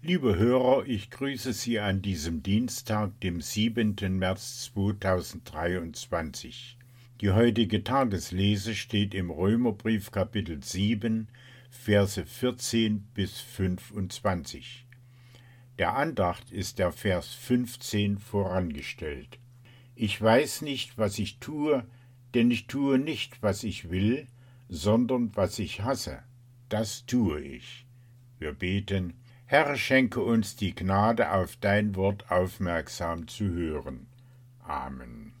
Liebe Hörer, ich grüße Sie an diesem Dienstag, dem 7. März 2023. Die heutige Tageslese steht im Römerbrief Kapitel 7, Verse 14 bis 25. Der Andacht ist der Vers 15 vorangestellt. Ich weiß nicht, was ich tue, denn ich tue nicht, was ich will, sondern was ich hasse, das tue ich. Wir beten, Herr, schenke uns die Gnade, auf dein Wort aufmerksam zu hören. Amen.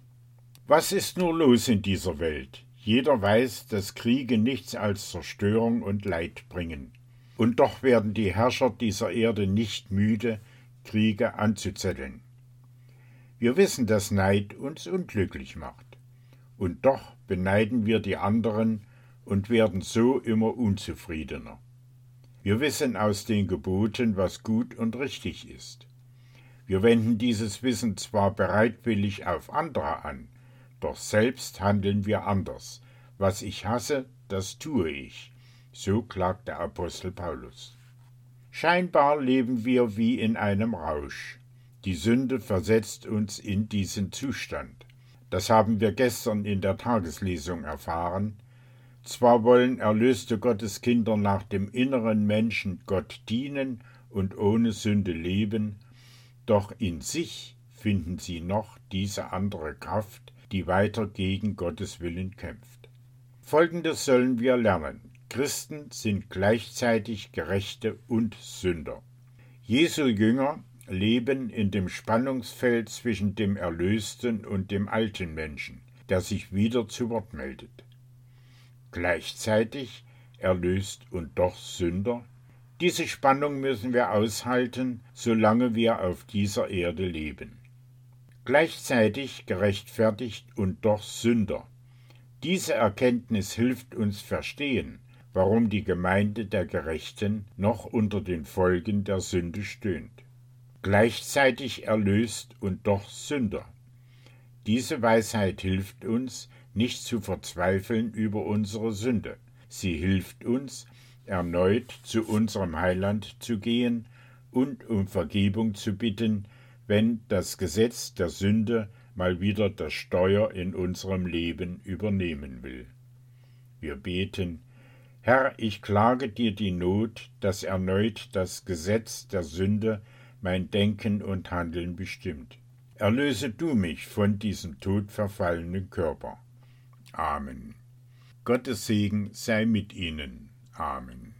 Was ist nur los in dieser Welt? Jeder weiß, dass Kriege nichts als Zerstörung und Leid bringen. Und doch werden die Herrscher dieser Erde nicht müde, Kriege anzuzetteln. Wir wissen, dass Neid uns unglücklich macht. Und doch beneiden wir die anderen und werden so immer unzufriedener. Wir wissen aus den Geboten, was gut und richtig ist. Wir wenden dieses Wissen zwar bereitwillig auf andere an, doch selbst handeln wir anders. Was ich hasse, das tue ich. So klagt der Apostel Paulus. Scheinbar leben wir wie in einem Rausch. Die Sünde versetzt uns in diesen Zustand. Das haben wir gestern in der Tageslesung erfahren, zwar wollen erlöste Gotteskinder nach dem inneren Menschen Gott dienen und ohne Sünde leben, doch in sich finden sie noch diese andere Kraft, die weiter gegen Gottes Willen kämpft. Folgendes sollen wir lernen. Christen sind gleichzeitig Gerechte und Sünder. Jesu Jünger leben in dem Spannungsfeld zwischen dem Erlösten und dem alten Menschen, der sich wieder zu Wort meldet gleichzeitig erlöst und doch Sünder? Diese Spannung müssen wir aushalten, solange wir auf dieser Erde leben. Gleichzeitig gerechtfertigt und doch Sünder. Diese Erkenntnis hilft uns verstehen, warum die Gemeinde der Gerechten noch unter den Folgen der Sünde stöhnt. Gleichzeitig erlöst und doch Sünder. Diese Weisheit hilft uns, nicht zu verzweifeln über unsere Sünde. Sie hilft uns, erneut zu unserem Heiland zu gehen und um Vergebung zu bitten, wenn das Gesetz der Sünde mal wieder das Steuer in unserem Leben übernehmen will. Wir beten, Herr, ich klage dir die Not, dass erneut das Gesetz der Sünde mein Denken und Handeln bestimmt. Erlöse du mich von diesem todverfallenen Körper. Amen. Gottes Segen sei mit Ihnen. Amen.